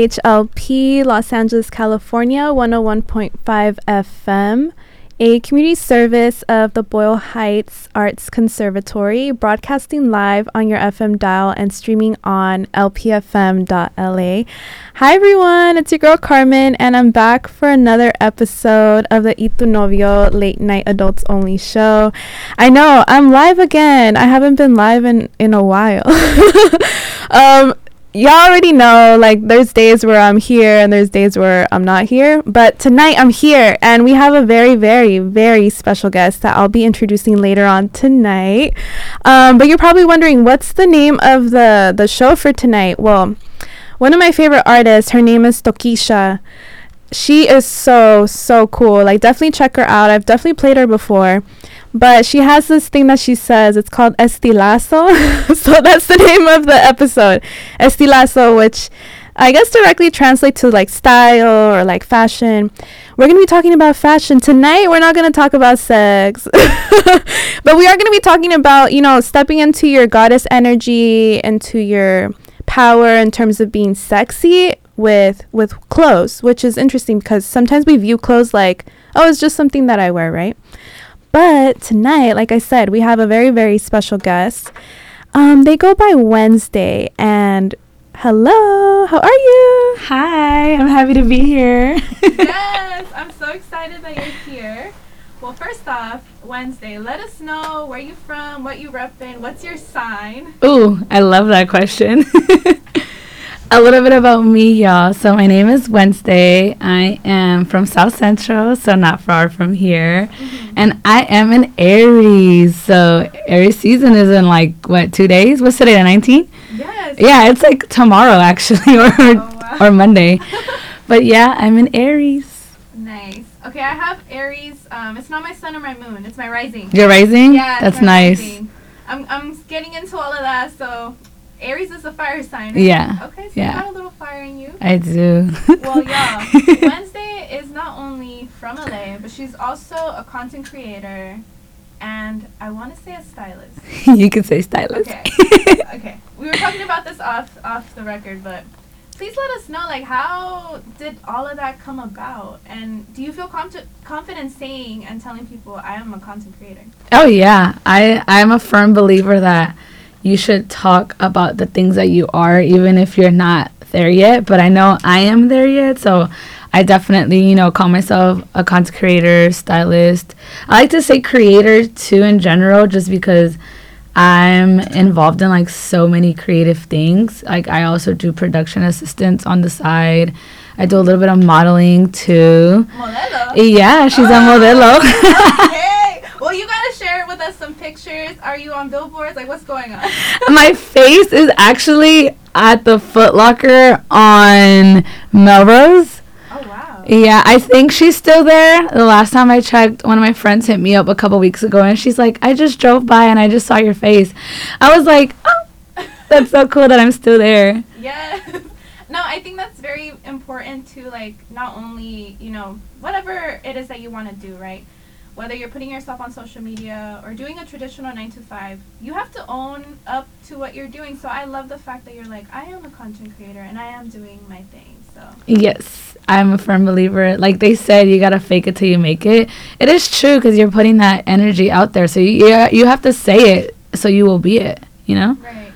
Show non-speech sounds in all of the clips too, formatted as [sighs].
HLP Los Angeles, California, 101.5 FM, a community service of the Boyle Heights Arts Conservatory, broadcasting live on your FM dial and streaming on lpfm.la. Hi everyone, it's your girl Carmen, and I'm back for another episode of the Itu Novio Late Night Adults Only show. I know, I'm live again. I haven't been live in, in a while. [laughs] um, y'all already know like there's days where I'm here and there's days where I'm not here. But tonight I'm here and we have a very, very, very special guest that I'll be introducing later on tonight. Um, but you're probably wondering what's the name of the the show for tonight? Well, one of my favorite artists, her name is Tokischa. She is so so cool. Like definitely check her out. I've definitely played her before. But she has this thing that she says. It's called Estilazo. [laughs] so that's the name of the episode. Estilazo, which I guess directly translates to like style or like fashion. We're going to be talking about fashion. Tonight, we're not going to talk about sex. [laughs] but we are going to be talking about, you know, stepping into your goddess energy, into your power in terms of being sexy with with clothes, which is interesting because sometimes we view clothes like, oh, it's just something that I wear, right? But tonight, like I said, we have a very, very special guest. Um, they go by Wednesday, and hello, how are you? Hi, I'm happy to be here. yes, I'm so excited that you're here. Well, first off, Wednesday, let us know where you're from, what you repping, what's your sign. Ooh, I love that question. [laughs] a little bit about me, y'all. So my name is Wednesday. I am from South Central, so not far from here. Mm-hmm. And I am an Aries. So Aries season is in like what, two days? What's today, the 19th? Yes. Yeah, it's like tomorrow actually [laughs] or oh, wow. or Monday. [laughs] but yeah, I'm an Aries. Nice. Okay, I have Aries. Um, it's not my sun or my moon. It's my rising. Your rising? Yeah. That's nice. Rising. I'm I'm getting into all of that, so Aries is a fire sign. Yeah. Okay, so yeah. you got a little fire in you. I do. [laughs] well, yeah. [laughs] Wednesday is not only from LA, but she's also a content creator and I want to say a stylist. [laughs] you can say stylist. Okay. okay. We were talking about this off off the record, but please let us know like how did all of that come about and do you feel com- confident saying and telling people I am a content creator? Oh yeah. I I'm a firm believer that you should talk about the things that you are, even if you're not there yet. But I know I am there yet, so I definitely, you know, call myself a content creator, stylist. I like to say creator too in general, just because I'm involved in like so many creative things. Like I also do production assistance on the side. I do a little bit of modeling too. Modelo. Yeah, she's oh, a modelo. Oh, okay. Well, you gotta share with us some pictures. Are you on billboards? Like, what's going on? [laughs] My face is actually at the Foot Locker on Melrose. Oh wow. Yeah, I think she's still there. The last time I checked, one of my friends hit me up a couple weeks ago, and she's like, "I just drove by and I just saw your face." I was like, "Oh, that's so cool that I'm still there." [laughs] Yeah. No, I think that's very important to like not only you know whatever it is that you want to do, right? Whether you're putting yourself on social media or doing a traditional nine to five, you have to own up to what you're doing. So I love the fact that you're like, I am a content creator and I am doing my thing. So yes, I'm a firm believer. Like they said, you gotta fake it till you make it. It is true because you're putting that energy out there. So you you have to say it so you will be it. You know. Right.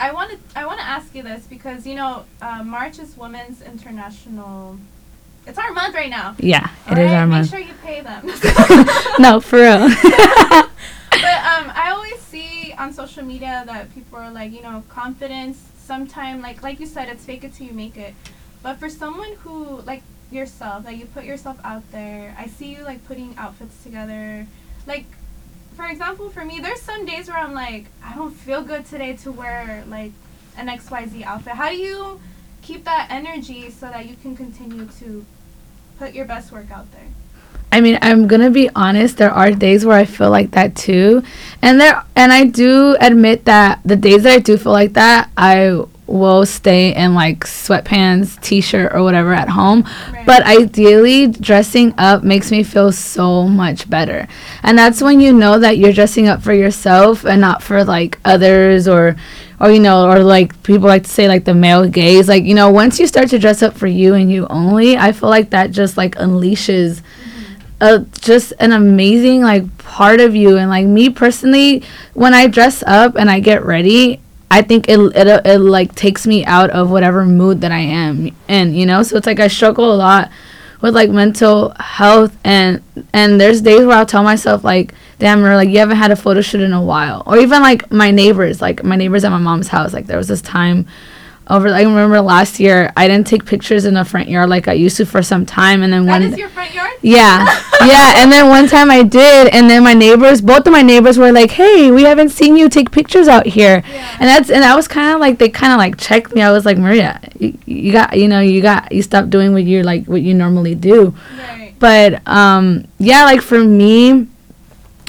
I want to I want to ask you this because you know uh, March is Women's International it's our month right now. Yeah, it All is our make month. Make sure you pay them. [laughs] [laughs] no, for real. but [laughs] um, I always see on social media that people are like, you know, confidence. Sometimes, like like you said, it's fake it till you make it. But for someone who like yourself, that like you put yourself out there, I see you like putting outfits together. Like, for example, for me, there's some days where I'm like, I don't feel good today to wear like an X Y Z outfit. How do you keep that energy so that you can continue to put your best work out there. I mean, I'm gonna be honest. There are days where I feel like that too, and there and I do admit that the days that I do feel like that, I will stay in like sweatpants, t-shirt or whatever at home. Right. But ideally dressing up makes me feel so much better. And that's when you know that you're dressing up for yourself and not for like others or or you know or like people like to say like the male gaze like you know once you start to dress up for you and you only i feel like that just like unleashes a just an amazing like part of you and like me personally when i dress up and i get ready i think it, it it like takes me out of whatever mood that i am in you know? So it's like i struggle a lot with like mental health and and there's days where I'll tell myself like damn or like you haven't had a photo shoot in a while. Or even like my neighbors like my neighbors at my mom's house like there was this time over I remember last year I didn't take pictures in the front yard like I used to for some time and then That one is your front yard? yeah [laughs] yeah and then one time I did and then my neighbors both of my neighbors were like hey we haven't seen you take pictures out here Yeah. and that's and I was kind of like they kind of like checked me I was like Maria you, you got you know you got you stopped doing what you're like what you normally do Right. but um yeah like for me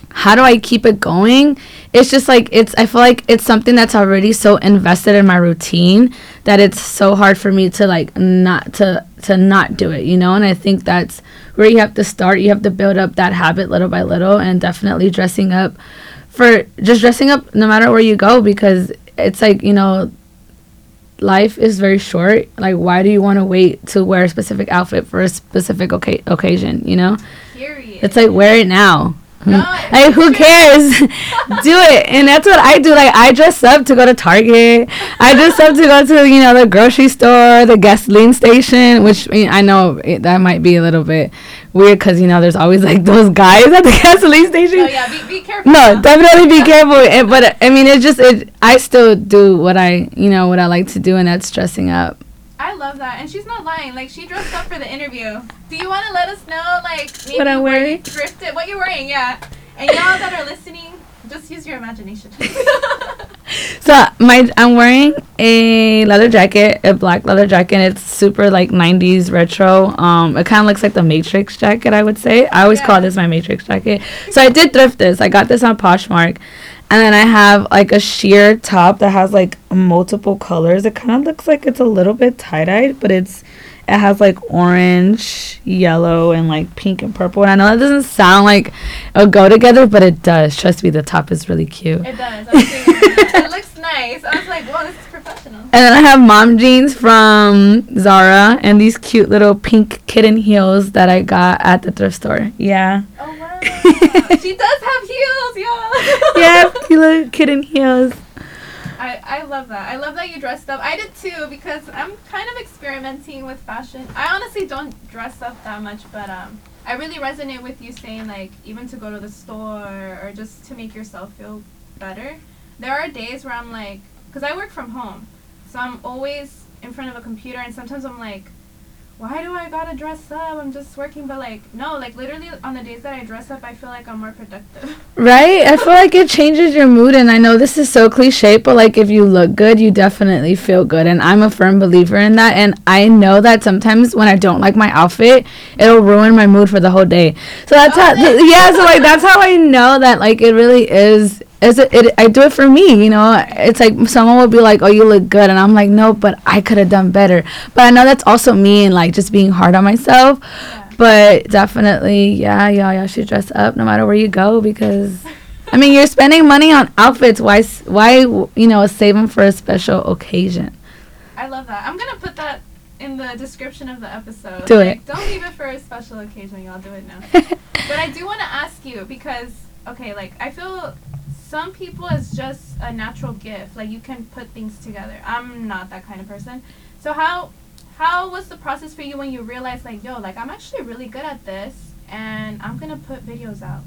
how do i keep it going it's just like it's i feel like it's something that's already so invested in my routine that it's so hard for me to like not to to not do it you know? And i think that's where you have to start. You have to build up that habit little by little and definitely dressing up for just dressing up no matter where you go because it's like you know life is very short. Like why do you want to wait to wear a specific outfit for a specific oca- occasion you know? Period. it's like wear it now. No, [laughs] like who cares [laughs] do it and that's what i do like i dress up to go to target i dress up to go to you know the grocery store the gasoline station which I, mean, I know it, that might be a little bit weird because you know there's always like [laughs] those guys at the gasoline station Oh yeah, be, be careful. no, now. definitely be careful. It, but I mean, it just it. I still do what I, you know, what I like to do, and that's dressing up. I love that, and she's not lying. Like she dressed up for the interview. Do you want to let us know, like maybe What I'm wearing? you thrifted, what you're wearing? Yeah, and y'all that are listening, just use your imagination. [laughs] So my, I'm wearing a leather jacket, a black leather jacket. It's super like '90s retro. Um, it kind of looks like the Matrix jacket, I would say. I always call this my Matrix jacket. So I did thrift this. I got this on Poshmark, and then I have like a sheer top that has like multiple colors. It kind of looks like it's a little bit tie dyed, but it's it has like orange, yellow, and like pink and purple. And I know that doesn't sound like a go together, but it does. Trust me, the top is really cute. it does. I was thinking it looks nice. I was like, whoa, this is professional. And then I have mom jeans from Zara and these cute little pink kitten heels that I got at the thrift store. Yeah. Oh [laughs] she does have heels, y'all. [laughs] yeah, cute little kitten heels. I, I love that. I love that you dressed up. I did too because I'm kind of experimenting with fashion. I honestly don't dress up that much, but um, I really resonate with you saying like even to go to the store or just to make yourself feel better. There are days where I'm like, because I work from home, so I'm always in front of a computer, and sometimes I'm like, why do I gotta dress up? I'm just working, but like no, like literally on the days that I dress up, I feel like I'm more productive. [laughs] Right? I feel like it changes your mood and I know this is so cliche, but like if you look good, you definitely feel good and I'm a firm believer in that and I know that sometimes when I don't like my outfit, it'll ruin my mood for the whole day. So that's Oh, how nice. [laughs] yeah, so like that's how I know that like it really is is it, it I do it for me, you know. It's like someone will be like, "Oh, you look good." And I'm like, "No, but I could have done better." But I know that's also me and like just being hard on myself. Yeah. But definitely, yeah, y'all, y'all should dress up no matter where you go because, I mean, you're spending money on outfits. Why, why, you know, save them for a special occasion? I love that. I'm gonna put that in the description of the episode. Do Like, it. Don't leave it for a special occasion. Y'all do it now. [laughs] but I do want to ask you because okay, like I feel some people is just a natural gift. Like you can put things together. I'm not that kind of person. So how how was the process for you when you realized like yo like I'm actually really good at this and I'm gonna put videos out.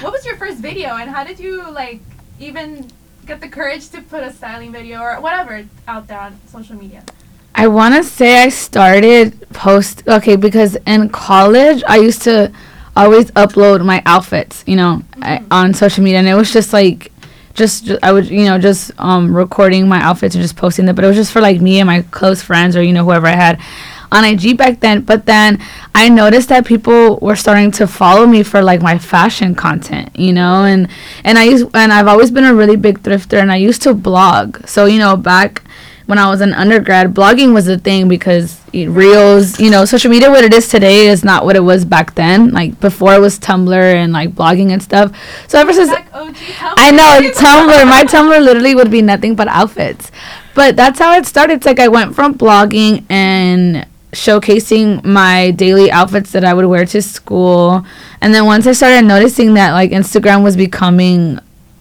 What was your first video and how did you like even get the courage to put a styling video or whatever out there on social media? I want to say I started post okay because in college I used to always upload my outfits, you know, I, Mhm. on social media, and it was just like, just, ju- I would you know just um recording my outfits and just posting them, but it was just for like me and my close friends or you know whoever I had on IG back then. But then I noticed that people were starting to follow me for like my fashion content, you know, and and I used and I've always been a really big thrifter, and I used to blog, so you know back when I was an undergrad, blogging was a thing because it- reels, you know, social media, what it is today is not what it was back then. Like before it was Tumblr and like blogging and stuff. So ever since Back OG Tumblr. I know [laughs] Tumblr. My Tumblr literally would be nothing but outfits. But that's how it started. It's like I went from blogging and showcasing my daily outfits that I would wear to school. And then once I started noticing that like Instagram was becoming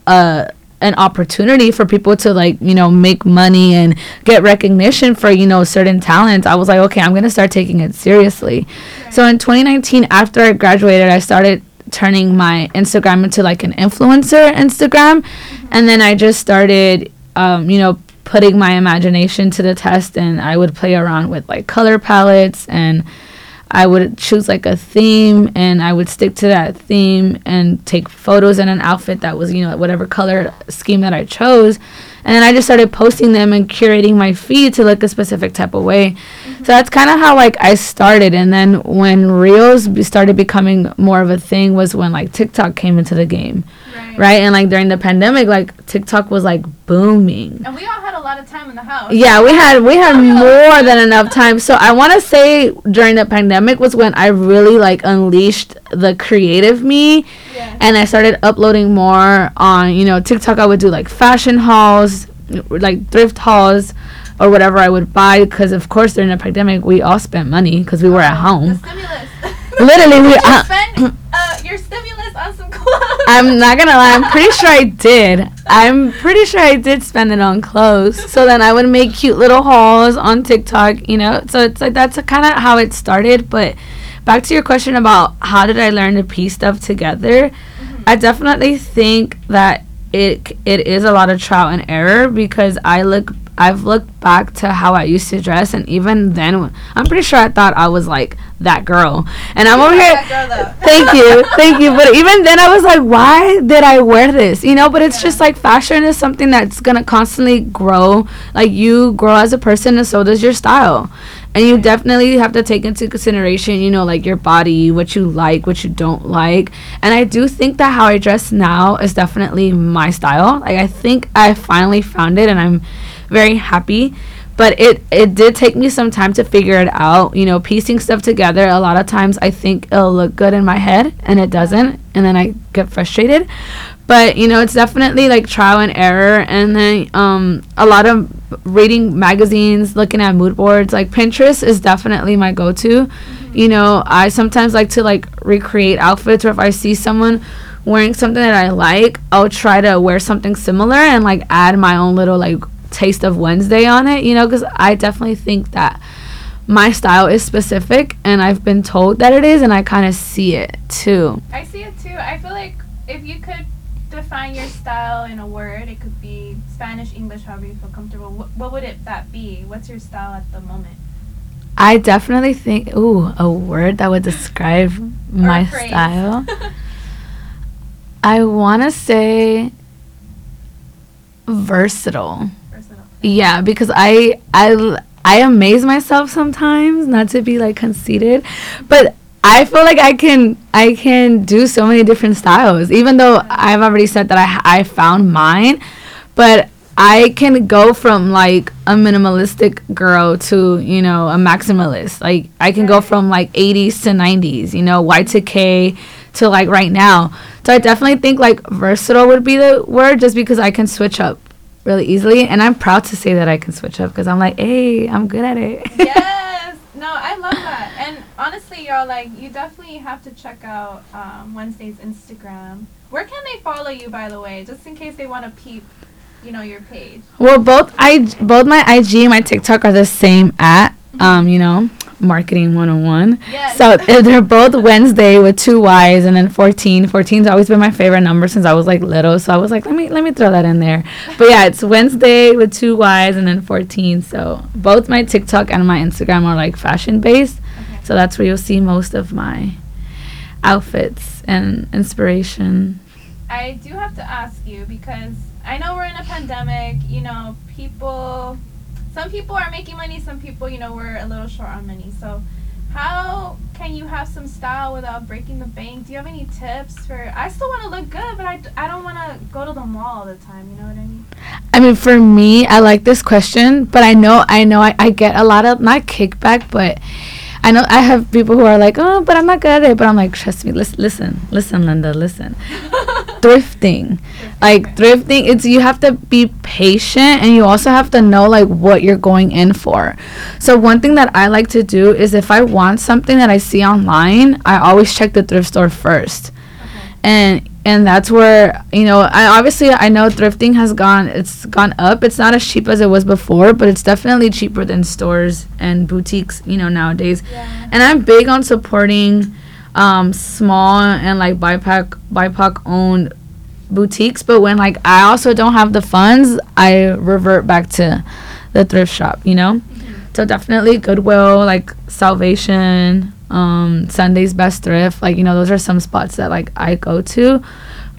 a an opportunity for people to like, you know, make money and get recognition for, you know, certain talents, I was like, okay, I'm going to start taking it seriously. So in 2019 after I graduated, I started turning my Instagram into like an influencer Instagram. And then I just started, um, you know, putting my imagination to the test and I would play around with like color palettes and I would choose like a theme and I would stick to that theme and take photos in an outfit that was, you know, whatever color scheme that I chose. And then I just started posting them and curating my feed to look a specific type of way. Mm-hmm. So that's kind of how like I started. And then when Reels be- started becoming more of a thing was when like TikTok came into the game, Right. right? And like during the pandemic, like TikTok was like booming. And we all had a lot of time in the house. Yeah, we had we had more than enough time. So I want to say during the pandemic was when I really like unleashed the creative me Yeah. and I started uploading more on, you know, TikTok I would do like fashion hauls, like thrift hauls or whatever I would buy because of course during the pandemic we all spent money because we were at home. stimulus. [laughs] Literally we uh, [clears throat] spend uh, your stimulus on some clothes. [laughs] I'm not gonna lie. I'm pretty sure I did. I'm pretty sure I did spend it on clothes. So then I would make cute little hauls on TikTok, you know. So it's like that's kind of how it started. But back to your question about how did I learn to piece stuff together? Mm-hmm. I definitely think that it it is a lot of trial and error because I look I've looked back to how I used to dress and even then I'm pretty sure I thought I was like that girl. And I'm over here [laughs] thank you thank you. But even then i was like why did i wear this? You know but it's just like fashion is something that's gonna constantly grow. Like you grow as a person and so does your style. And you definitely have to take into consideration you know like your body what you like what you don't like. And i do think that how i dress now is definitely my style. Like i think i finally found it and i'm very happy. But it it did take me some time to figure it out you know piecing stuff together. A lot of times i think it'll look good in my head and it doesn't and then i get frustrated. But you know it's definitely like trial and error. And then um a lot of reading magazines looking at mood boards like pinterest is definitely my go-to. You know i sometimes like to like recreate outfits or if i see someone wearing something that i like i'll try to wear something similar and like add my own little like taste of wednesday on it you know because i definitely think that my style is specific and i've been told that it is and i kind of see it too I see it too. I feel like if you could define your style in a word, it could be Spanish, English, however you feel comfortable. What, what would it that be? What's your style at the moment? I definitely think, ooh, a word that would describe [laughs] my style. [laughs] I want to say versatile. Yeah, because I I I amaze myself sometimes, not to be like conceited, but I feel like I can I can do so many different styles. Even though I've already said that I I found mine, but I can go from like a minimalistic girl to, you know, a maximalist. Like I can go from like 80s to 90s, you know, Y2K to like right now. So I definitely think like versatile would be the word just because I can switch up really easily and I'm proud to say that I can switch up because I'm like, "Hey, I'm good at it." [laughs] yes. No, I love that. And honestly, y'all, like, you definitely have to check out um, Wednesday's Instagram. Where can they follow you, by the way, just in case they want to peep, you know, your page? Well, both I both my IG and my TikTok are the same at um, you know, marketing 101. Yes. So they're both Wednesday with two Y's and then 14. 14's always been my favorite number since I was like little, so I was like, let me let me throw that in there. But yeah, it's Wednesday with two Y's and then 14. So both my TikTok and my Instagram are like fashion based. Okay. So that's where you'll see most of my outfits and inspiration. I do have to ask you because I know we're in a pandemic. You know, people, some people are making money, some people, you know, we're a little short on money. So, how can you have some style without breaking the bank? Do you have any tips for? I still want to look good, but I, I don't want to go to the mall all the time. You know what I mean? I mean, for me, I like this question, but I know, I know, I, I get a lot of not kickback, but I know I have people who are like, oh, but I'm not good at it. But I'm like, trust me, listen, listen, listen, Linda, listen. [laughs] thrifting, like thrifting, it's you have to be patient, and you also have to know like what you're going in for. So one thing that I like to do is if I want something that I see online, I always check the thrift store first. And and that's where you know i obviously i know thrifting has gone it's gone up. It's not as cheap as it was before but it's definitely cheaper than stores and boutiques you know nowadays. Yeah. and i'm big on supporting um small and like BIPOC BIPOC owned boutiques but when like i also don't have the funds i revert back to the thrift shop you know? So definitely goodwill like salvation um sunday's best thrift like you know those are some spots that like i go to.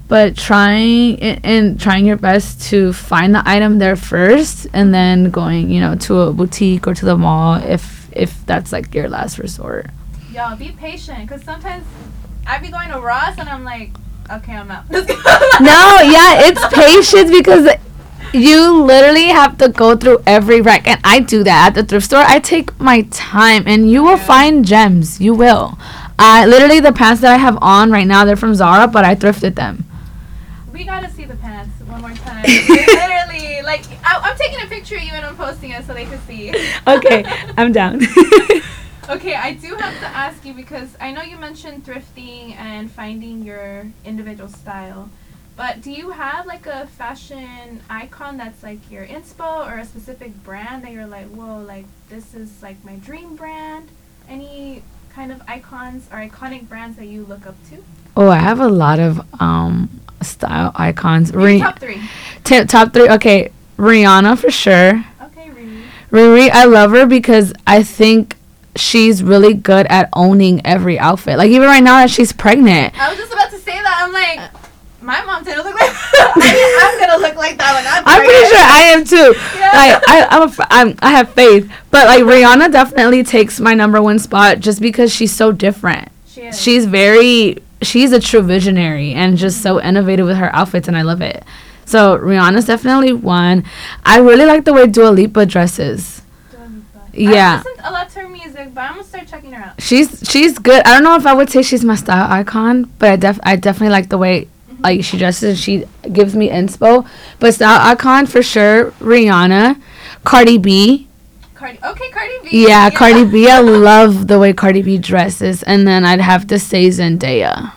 But trying and, and trying your best to find the item there first and then going you know to a boutique or to the mall if if that's like your last resort Yo, be patient, because sometimes I be going to Ross and I'm like, okay, I'm out. [laughs] no yeah it's [laughs] patience because you literally have to go through every rack and i do that at the thrift store i take my time and you will Yeah. find gems you will i literally the pants that i have on right now they're from zara but i thrifted them We gotta see the pants one more time. Literally, [laughs] like I, I'm taking a picture of you and I'm posting it so they can see. okay i'm down Okay, I do have to ask you because I know you mentioned thrifting and finding your individual style, but do you have like a fashion icon that's like your inspo or a specific brand that you're like, whoa, like this is like my dream brand? Any kind of icons or iconic brands that you look up to? oh i have a lot of um style icons Maybe Ri- top three. t- top three okay rihanna for sure Okay, Riri. Riri, I love her because I think she's really good at owning every outfit. Like even right now that she's pregnant. I was just about to say that. I'm like, uh, my mom didn't look like. I [laughs] mean, I'm gonna look like that when I'm. I'm pretty sure I am too. Yeah. Like I, I'm, a, fr- I'm, I have faith, but like Rihanna definitely takes my number one spot just because she's so different. She is. She's very, she's a true visionary and just so innovative with her outfits, and I love it. So Rihanna's definitely one. I really like the way Dua Lipa dresses. Yeah. I listened a lot to her music, but I'm gonna start checking her out. She's she's good. I don't know if I would say she's my style icon, but I def I definitely like the way mm-hmm. like she dresses. She gives me inspo. But style icon for sure, Rihanna, Cardi B. Cardi. Okay, Cardi B. Yeah, Cardi B. I [laughs] love the way Cardi B dresses, and then I'd have to say Zendaya.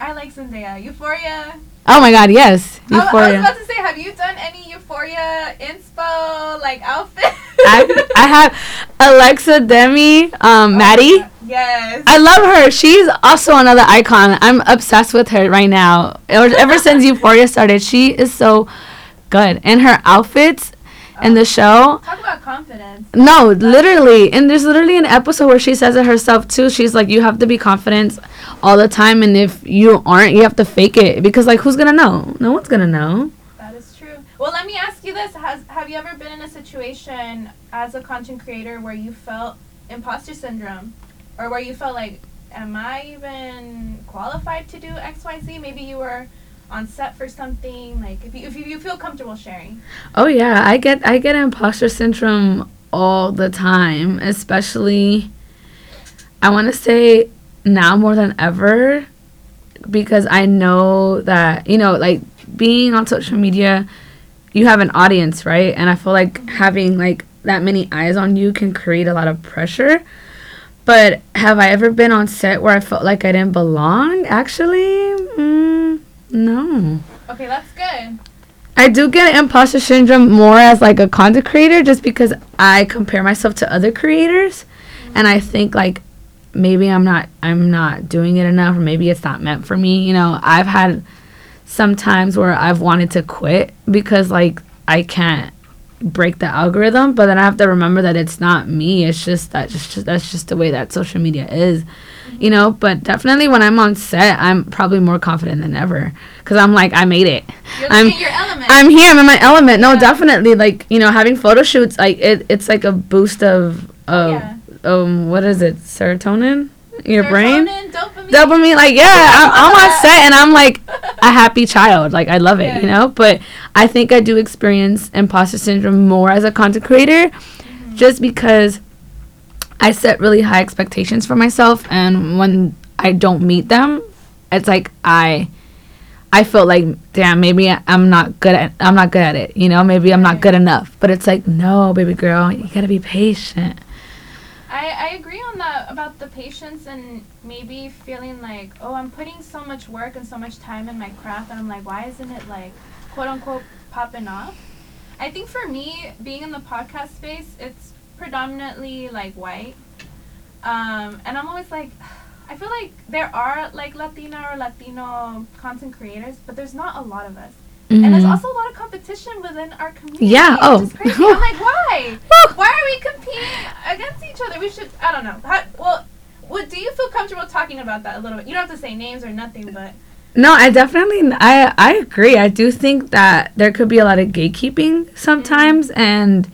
I like Zendaya. Euphoria. Oh my God, yes, I, I was about to say, have you done any Euphoria inspo like outfit? I, [laughs] I have Alexa Demie, um, Maddie. Yes. I love her. She's also another icon. I'm obsessed with her right now. Ever, ever since [laughs] Euphoria started, she is so good. And her outfits in the show. Talk about confidence. No, literally. And there's literally an episode where she says it herself too. She's like, you have to be confident all the time. And if you aren't, you have to fake it. Because, like, who's going to know? No one's going to know. Well, let me ask you this: Has have you ever been in a situation as a content creator where you felt imposter syndrome, or where you felt like, am I even qualified to do X, Y, Z? Maybe you were on set for something. Like, if you if you feel comfortable sharing. Oh yeah, I get I get imposter syndrome all the time, especially I want to say now more than ever because I know that, you know, like being on social media, you have an audience, right? And I feel like having like that many eyes on you can create a lot of pressure. But have I ever been on set where I felt like I didn't belong? Actually, mm, no. Okay, that's good. I do get imposter syndrome more as like a content creator just because I compare myself to other creators and I think like maybe I'm not I'm not doing it enough or maybe it's not meant for me. You know, I've had some times where I've wanted to quit because like I can't break the algorithm, but then I have to remember that it's not me. It's just that just that's just the way that social media is. You know, but definitely when I'm on set, I'm probably more confident than ever cuz I'm like I made it. You're I'm- your element. I'm here. I'm in my element. No, Yeah. definitely. Like you know, having photo shoots, like it, it's like a boost of of yeah. um what is it serotonin your brain? dopamine. dopamine like yeah I'm, I'm on set and i'm like a happy child. Like i love it you know? But i think i do experience imposter syndrome more as a content creator Mm-hmm. just because i set really high expectations for myself and when i don't meet them it's like i i feel like damn maybe i'm not good at i'm not good at it you know? Maybe i'm not good enough. But it's like no baby girl you gotta be patient I, I agree on that about the patience and maybe feeling like, oh, I'm putting so much work and so much time in my craft, and I'm like, why isn't it like, quote unquote, popping off? I think for me, being in the podcast space, it's predominantly like white. Um, and I'm always like, [sighs] I feel like there are like Latina or Latino content creators, but there's not a lot of us. And there's Mhm. also a lot of competition within our community. Yeah, oh. I'm [laughs] like, why? why are we competing against each other? We should. I don't know. How, well, what do you feel comfortable talking about that a little bit? You don't have to say names or nothing, but No, I definitely I I agree. I do think that there could be a lot of gatekeeping sometimes and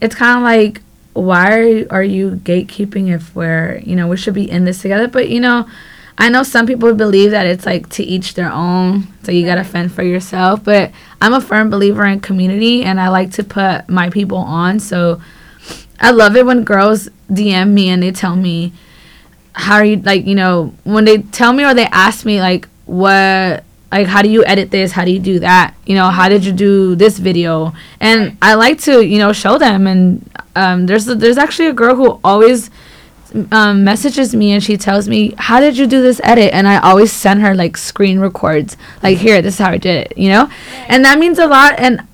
it's kind of like why are you, are you gatekeeping if we're, you know, we should be in this together, but you know, I know some people believe that it's like to each their own, so you got to fend for yourself, but I'm a firm believer in community and I like to put my people on, so I love it when girls DM me and they tell me how are you like you know when they tell me or they ask me like what like how do you edit this? How do you do that? You know how did you do this video? And i like to you know show them and um, there's there's actually a girl who always um, messages me and she tells me how did you do this edit and i always send her like screen records like here this is how i did it you know and that means a lot and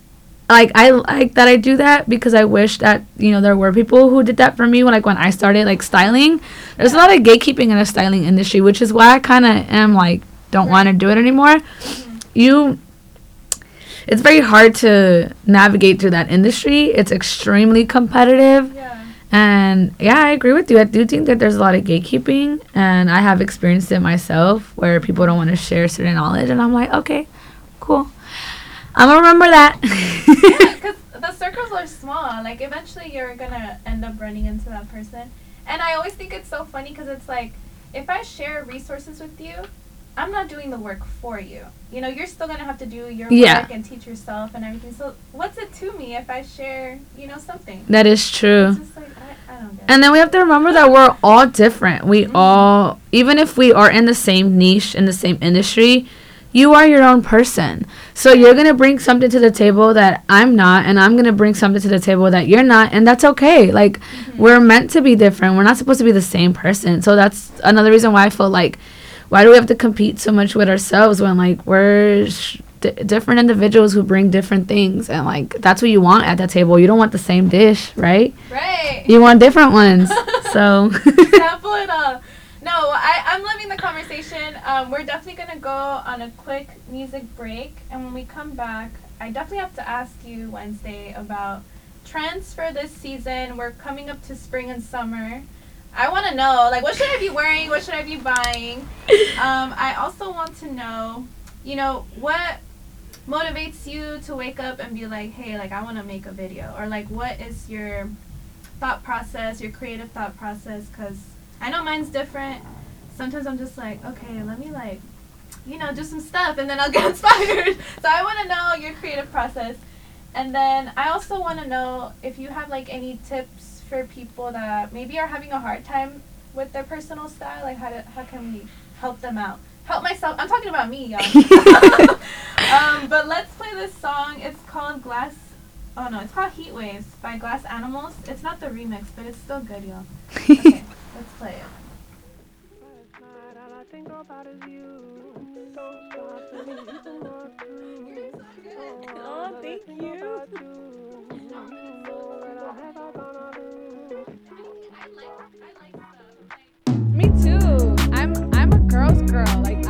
like I like that I do that because I wish that you know there were people who did that for me when like when I started like styling. There's a lot of gatekeeping in the styling industry, which is why I kind of am like don't want to do it anymore. You it's very hard to navigate through that industry. It's extremely competitive. yeah. And yeah, I agree with you. I do think that there's a lot of gatekeeping, and I have experienced it myself where people don't want to share certain knowledge, and I'm like, okay, cool. I'm gonna remember that. [laughs] Because the circles are small. Like eventually, you're gonna end up running into that person. And I always think it's so funny because it's like, if I share resources with you, I'm not doing the work for you. You know, you're still gonna have to do your Yeah. work and teach yourself and everything. So what's it to me if I share, you know, something? that is true. Like I, I. And then we have to remember that we're all different. We mm-hmm. all, even if we are in the same niche, in the same industry, you are your own person. So you're going to bring something to the table that I'm not, and I'm going to bring something to the table that you're not, and that's okay. Like, mm-hmm. we're meant to be different. We're not supposed to be the same person. So that's another reason why I feel like, why do we have to compete so much with ourselves when, like, we're. Sh- d- different individuals who bring different things and like that's what you want at the table you don't want the same dish right right. you want different ones. [laughs] so Sample it all. No, I, I'm loving the conversation. Um, we're definitely going to go on a quick music break. And when we come back, I definitely have to ask you, Wednesday, about trends for this season. We're coming up to spring and summer. I want to know, like, what should I be wearing? What should I be buying? [laughs] Um, I also want to know, you know, what motivates you to wake up and be like, hey, like, I want to make a video? Or, like, what is your thought process, your creative thought process? Because I know mine's different. Sometimes I'm just like, okay, let me, like, you know, do some stuff and then I'll [laughs] get inspired. so I want to know your creative process. And then I also want to know if you have, like, any tips for people that maybe are having a hard time with their personal style. Like, how, do, how can we help them out? Help myself. I'm talking about me, y'all. [laughs] um, but let's play this song. It's called Glass. Oh no, it's called Heat Waves by Glass Animals. It's not the remix, but it's still good, y'all. [laughs] Okay, let's play it. Oh, thank you. [laughs] Me too. I'm I'm a girl's girl. Like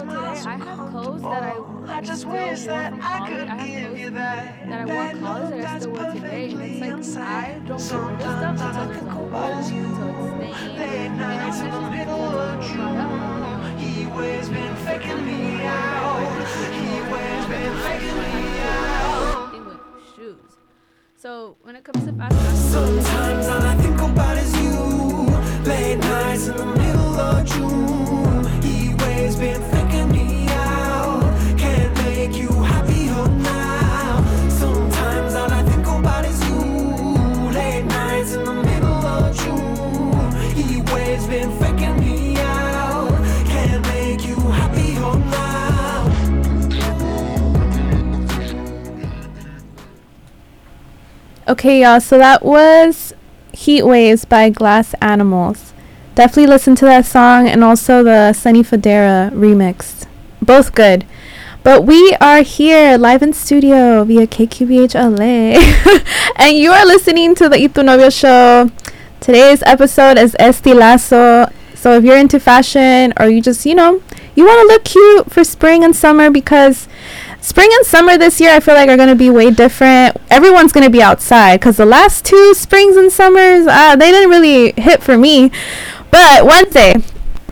and still today, I have clothes that I oh, I just wish that I could I give you that. that I wore college that I still wear today, and it's like I don't get rid of stuff until there's a hole, until it's stained. Late You know, nights in it's the just middle of brought up. June. He always been faking me out. He always been faking me out. With shoes. So when it comes to fashion, Sometimes all I think about is you. Late nights in the middle of June. He always been Okay, y'all. So that was Heat Waves by Glass Animals. Definitely listen to that song and also the Sunny Federa remix. Both good. But we are here live in studio via KQBH LA. [laughs] and you are listening to the Itu Novio show. Today's episode is Estilazo. So if you're into fashion or you just, you know, you want to look cute for spring and summer because spring and summer this year I feel like are going to be way different. Everyone's going to be outside cuz the last two springs and summers uh, they didn't really hit for me. But Wednesday,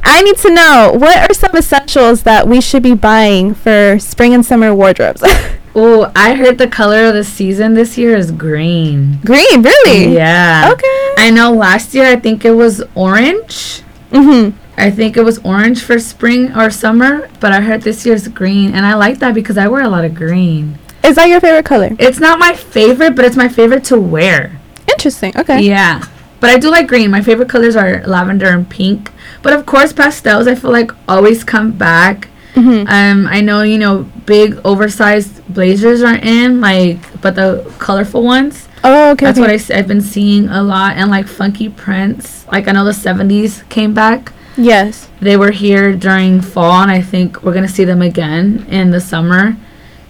I need to know what are some essentials that we should be buying for spring and summer wardrobes. [laughs] oh, I heard the color of the season this year is green. Green, really? Yeah. Okay. I know last year I think it was orange. Mhm. I think it was orange for spring or summer, but I heard this year's green, and I like that because I wear a lot of green. Is that your favorite color? It's not my favorite, but it's my favorite to wear. Interesting. Okay. Yeah. But I do like green. My favorite colors are lavender and pink. But of course, pastels I feel like always come back. Mhm. Um, I know you know big oversized blazers are in like, but the colorful ones. Oh, okay. That's okay. what I, have been seeing a lot, and like funky prints. Like I know the '70s came back. Yes. They were here during fall, and I think we're gonna see them again in the summer.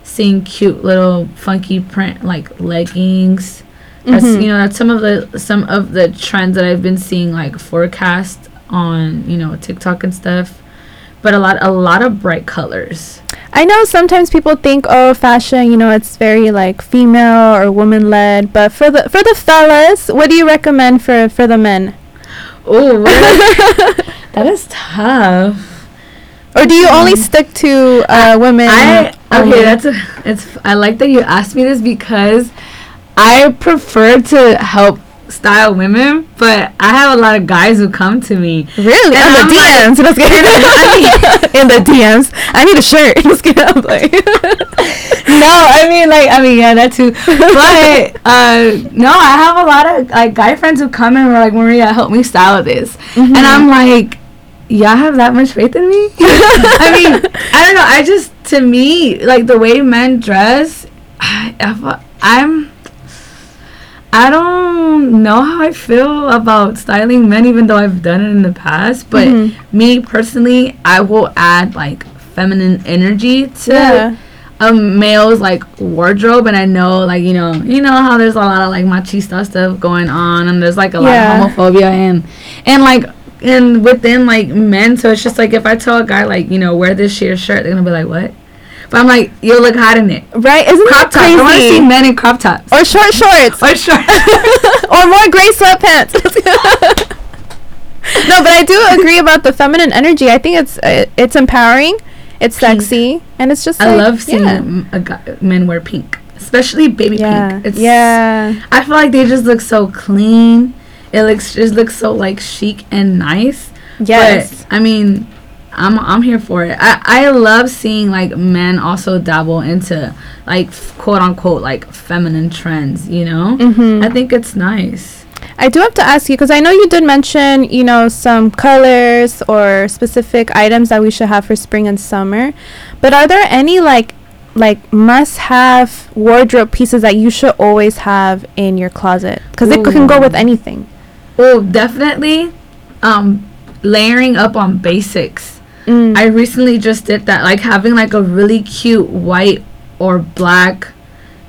Seeing cute little funky print like leggings. That's Mhm. you know that's some of the some of the trends that I've been seeing like forecast on you know TikTok and stuff. But a lot a lot of bright colors. I know sometimes people think, oh, fashion, you know, it's very like female or woman led. But for the for the fellas, what do you recommend for for the men? Oh, [laughs] that is tough. Or do you only stick to uh, women? I okay. That's a, it's. I like that you asked me this because I prefer to help style women, but I have a lot of guys who come to me. really And in the I'm like- DMs. Just kidding. [laughs] in the DMs. I need a shirt. [laughs] Just kidding. I'm like, [laughs] no, I mean like I mean yeah that too. But uh no, I have a lot of like guy friends who come and were like Maria, help me style this, Mm-hmm. and I'm like. Y'all have that much faith in me? [laughs] I mean, I don't know. I just, to me, like the way men dress, I, I'm, I don't know how I feel about styling men, even though I've done it in the past. But Mhm. me personally, I will add like feminine energy to Yeah. a male's like wardrobe, and I know like you know you know how there's a lot of like machista stuff going on, and there's like a Yeah. lot of homophobia and and like and within like men. So it's just like if I tell a guy like you know wear this sheer shirt, they're gonna be like what? But I'm like you look hot in it. Right? Isn't Crop that top. I want to see men in crop tops. Or short shorts. Or short. [laughs] or more gray sweatpants. [laughs] no, but I do agree about the feminine energy. I think it's uh, it's empowering, it's Pink. sexy, and it's just. I like, love seeing yeah. guy, men wear pink, especially baby Yeah, pink. It's yeah, I feel like they just look so clean. It looks just looks so like chic and nice. yes, But I mean, I'm I'm here for it. I I love seeing like men also dabble into like quote unquote like feminine trends. You know, Mhm. I think it's nice. I do have to ask you because I know you did mention, you know, some colors or specific items that we should have for spring and summer. But are there any like like must-have wardrobe pieces that you should always have in your closet? Because it can go with anything. Well, definitely, um, layering up on basics. Mm. I recently just did that, like having like a really cute white or black,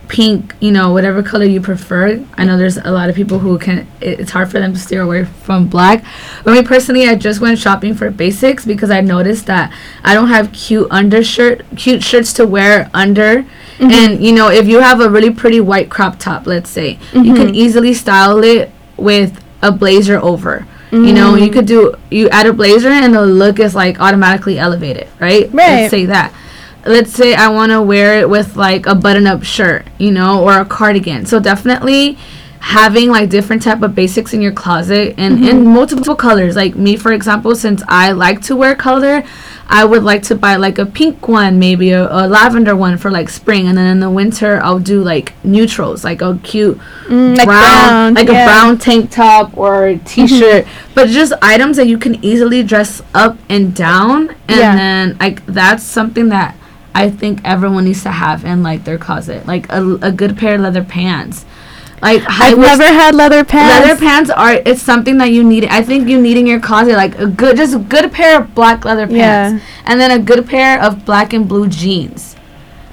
pink, you know, whatever color you prefer. I know there's a lot of people who can. it- It's hard for them to steer away from black. But me personally, I just went shopping for basics because I noticed that I don't have cute undershirt, cute shirts to wear under. And you know, if you have a really pretty white crop top, let's say, you can easily style it with a blazer over. You know, you could do you add a blazer and the look is like automatically elevated, right? Right. Let's say that. Let's say I want to wear it with like a button-up shirt, you know, or a cardigan. So definitely having like different type of basics in your closet and in mm-hmm. multiple colors. Like me, for example, since I like to wear color, I would like to buy like a pink one, maybe a, a lavender one for like spring, and then in the winter I'll do like neutrals, like a cute Mm, like brown, brown, like yeah. a brown tank top or t-shirt, but just items that you can easily dress up and down, and Yeah. then like that's something that I think everyone needs to have in like their closet, like a, a good pair of leather pants. Like I've never had leather pants. leather pants are it's something that you need. I think you need in your closet like a good, just a good pair of black leather pants, yeah. and then a good pair of black and blue jeans.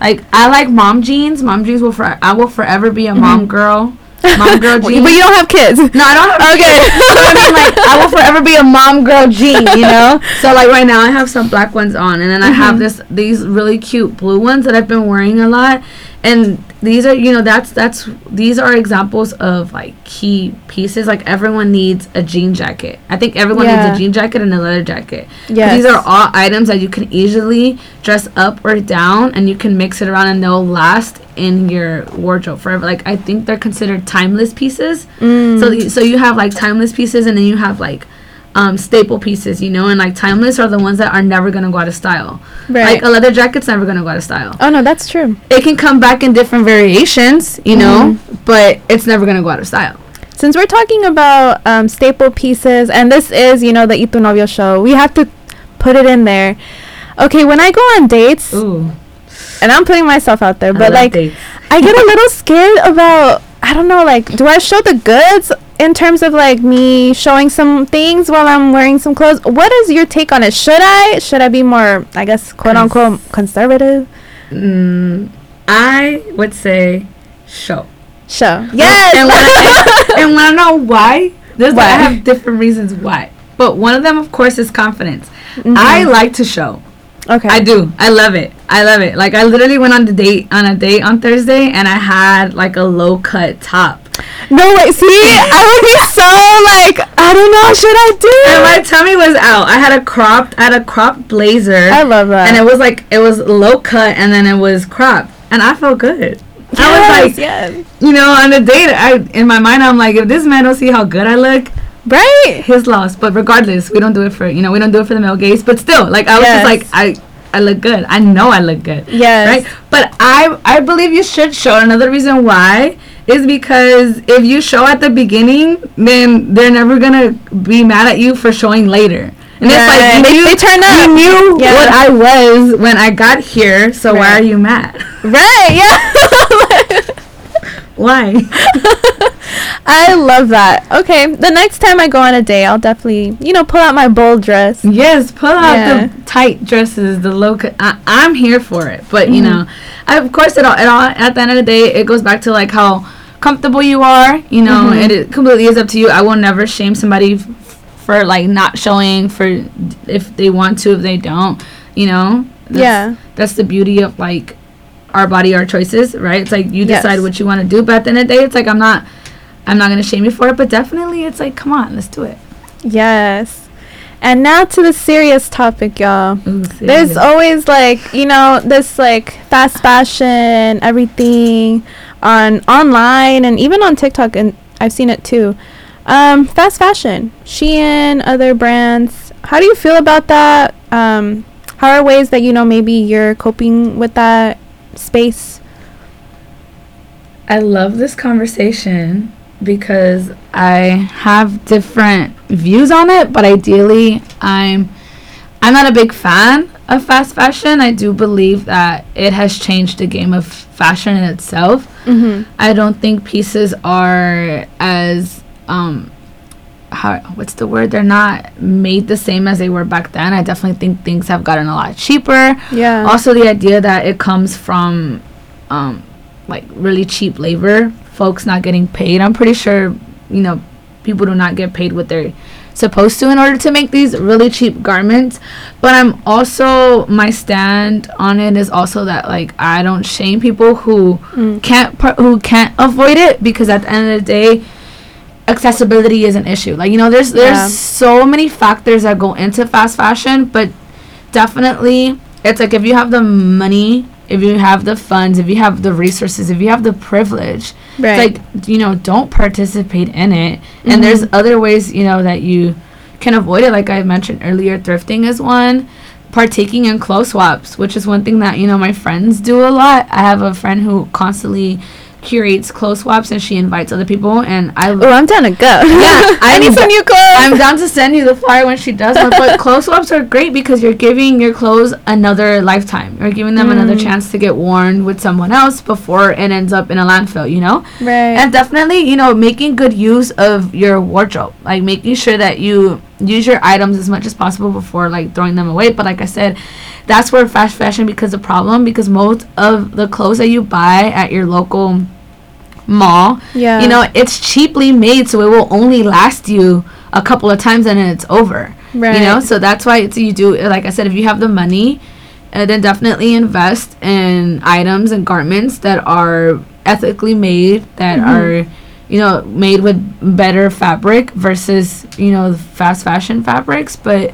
Like I like mom jeans. Mom jeans will for I will forever be a mom mm-hmm. girl. Mom girl jeans. [laughs] but you don't have kids. No, I don't have Okay. [laughs] kids. I mean, like, I will forever be a mom girl jean, you know. So like right now, I have some black ones on, and then I mm-hmm. have this these really cute blue ones that I've been wearing a lot, and these are you know that's that's these are examples of like key pieces. Like everyone needs a jean jacket. I think everyone Yeah. needs a jean jacket and a leather jacket yeah These are all items that you can easily dress up or down, and you can mix it around, and they'll last in your wardrobe forever. Like I think they're considered timeless pieces. Mm. So so you have like timeless pieces, and then you have like um, staple pieces, you know, and like timeless are the ones that are never gonna go out of style. Right. Like a leather jacket's never gonna go out of style. oh no, that's true. It can come back in different variations, you know, Mm-hmm. but it's never gonna go out of style. Since we're talking about um, staple pieces, and this is, you know, the Ito Novio show, we have to put it in there. Okay, when I go on dates, Ooh, and I'm putting myself out there, but like, dates. I get a little [laughs] scared about, I don't know, like, do I show the goods in terms of like me showing some things while I'm wearing some clothes? What is your take on it? Should I? Should I be more, I guess, quote Cons- unquote, conservative? Mm, I would say show. Show. Yes. And when I, [laughs] and when I know why, there's Why? I have different reasons why. But one of them, of course, is confidence. Mhm. I like to show. okay. I do. I love it. I love it. Like I literally went on the date on a date on Thursday, and I had like a low cut top, No way. See, [laughs] I would be so like, I don't know. Should I do? and my tummy was out. I had a cropped, I had a cropped blazer, I love that. and it was like it was low cut, and then it was cropped, and I felt good. I was like, yes. you know, on the date, I in my mind, I'm like, if this man don't see how good I look, Right. his loss. But regardless, we don't do it for you know, we don't do it for the male gaze. But still, like I was Yes. just like, I I look good. I know I look good. Yes. Right. But I I believe you should show. Another reason why is because if you show at the beginning, then they're never gonna be mad at you for showing later. And it's like Right. you They- knew, they turn up. you knew Yeah. what I was when I got here, so why are you mad? Right. Yeah. [laughs] why? [laughs] I love that. Okay, the next time I go on a date, I'll definitely, you know, pull out my bold dress. Yes, pull out Yeah. the tight dresses, the low. Cut. I, I'm here for it, but Mm-hmm. you know, I, of course, it all, it all. At the end of the day, it goes back to like how comfortable you are. You know, Mhm. and it completely is up to you. I will never shame somebody f- for like not showing for if they want to if they don't you know that's, Yeah. that's the beauty of like our body our choices right it's like you Yes. decide what you want to do but at the end of the day it's like i'm not i'm not gonna shame you for it but definitely it's like come on let's do it Yes. And now to the serious topic, y'all. Ooh, There's always like, you know, this like fast fashion, everything on online and even on TikTok and I've seen it too. Um, fast fashion, Shein, other brands. How do you feel about that? Um, how are ways that you know maybe you're coping with that space? I love this conversation because I have different views on it, but ideally I'm I'm not a big fan of fast fashion. I do believe that it has changed the game of fashion in itself. Mm-hmm. I don't think pieces are as um how what's the word? They're not made the same as they were back then. I definitely think things have gotten a lot cheaper Yeah. also the idea that it comes from um like really cheap labor folks not getting paid i'm pretty sure you know people do not get paid what they're supposed to in order to make these really cheap garments but i'm also my stand on it is also that like i don't shame people who Mm. can't par- who can't avoid it because at the end of the day accessibility is an issue like you know there's there's Yeah. so many factors that go into fast fashion but definitely it's like if you have the money if you have the funds if you have the resources if you have the privilege Right. it's like you know don't participate in it. And mm-hmm. there's other ways you know that you can avoid it. Like i mentioned earlier thrifting is one. Partaking in clothes swaps which is one thing that you know my friends do a lot. I have a friend who constantly curates clothes swaps and she invites other people and i oh, I'm down to go. Yeah, [laughs] I need some new clothes. I'm down to send you the flyer when she does one. But [laughs] clothes swaps are great because you're giving your clothes another lifetime. You're giving them another Mm. chance to get worn with someone else before it ends up in a landfill, you know? right. And definitely, you know, making good use of your wardrobe. Like making sure that you use your items as much as possible before like throwing them away. But like I said, that's where fast fashion becomes a problem because most of the clothes that you buy at your local mall yeah. you know it's cheaply made so it will only last you a couple of times and then it's over right. you know so that's why it's you do like i said if you have the money uh, then definitely invest in items and garments that are ethically made that Mhm. are you know made with better fabric versus you know fast fashion fabrics but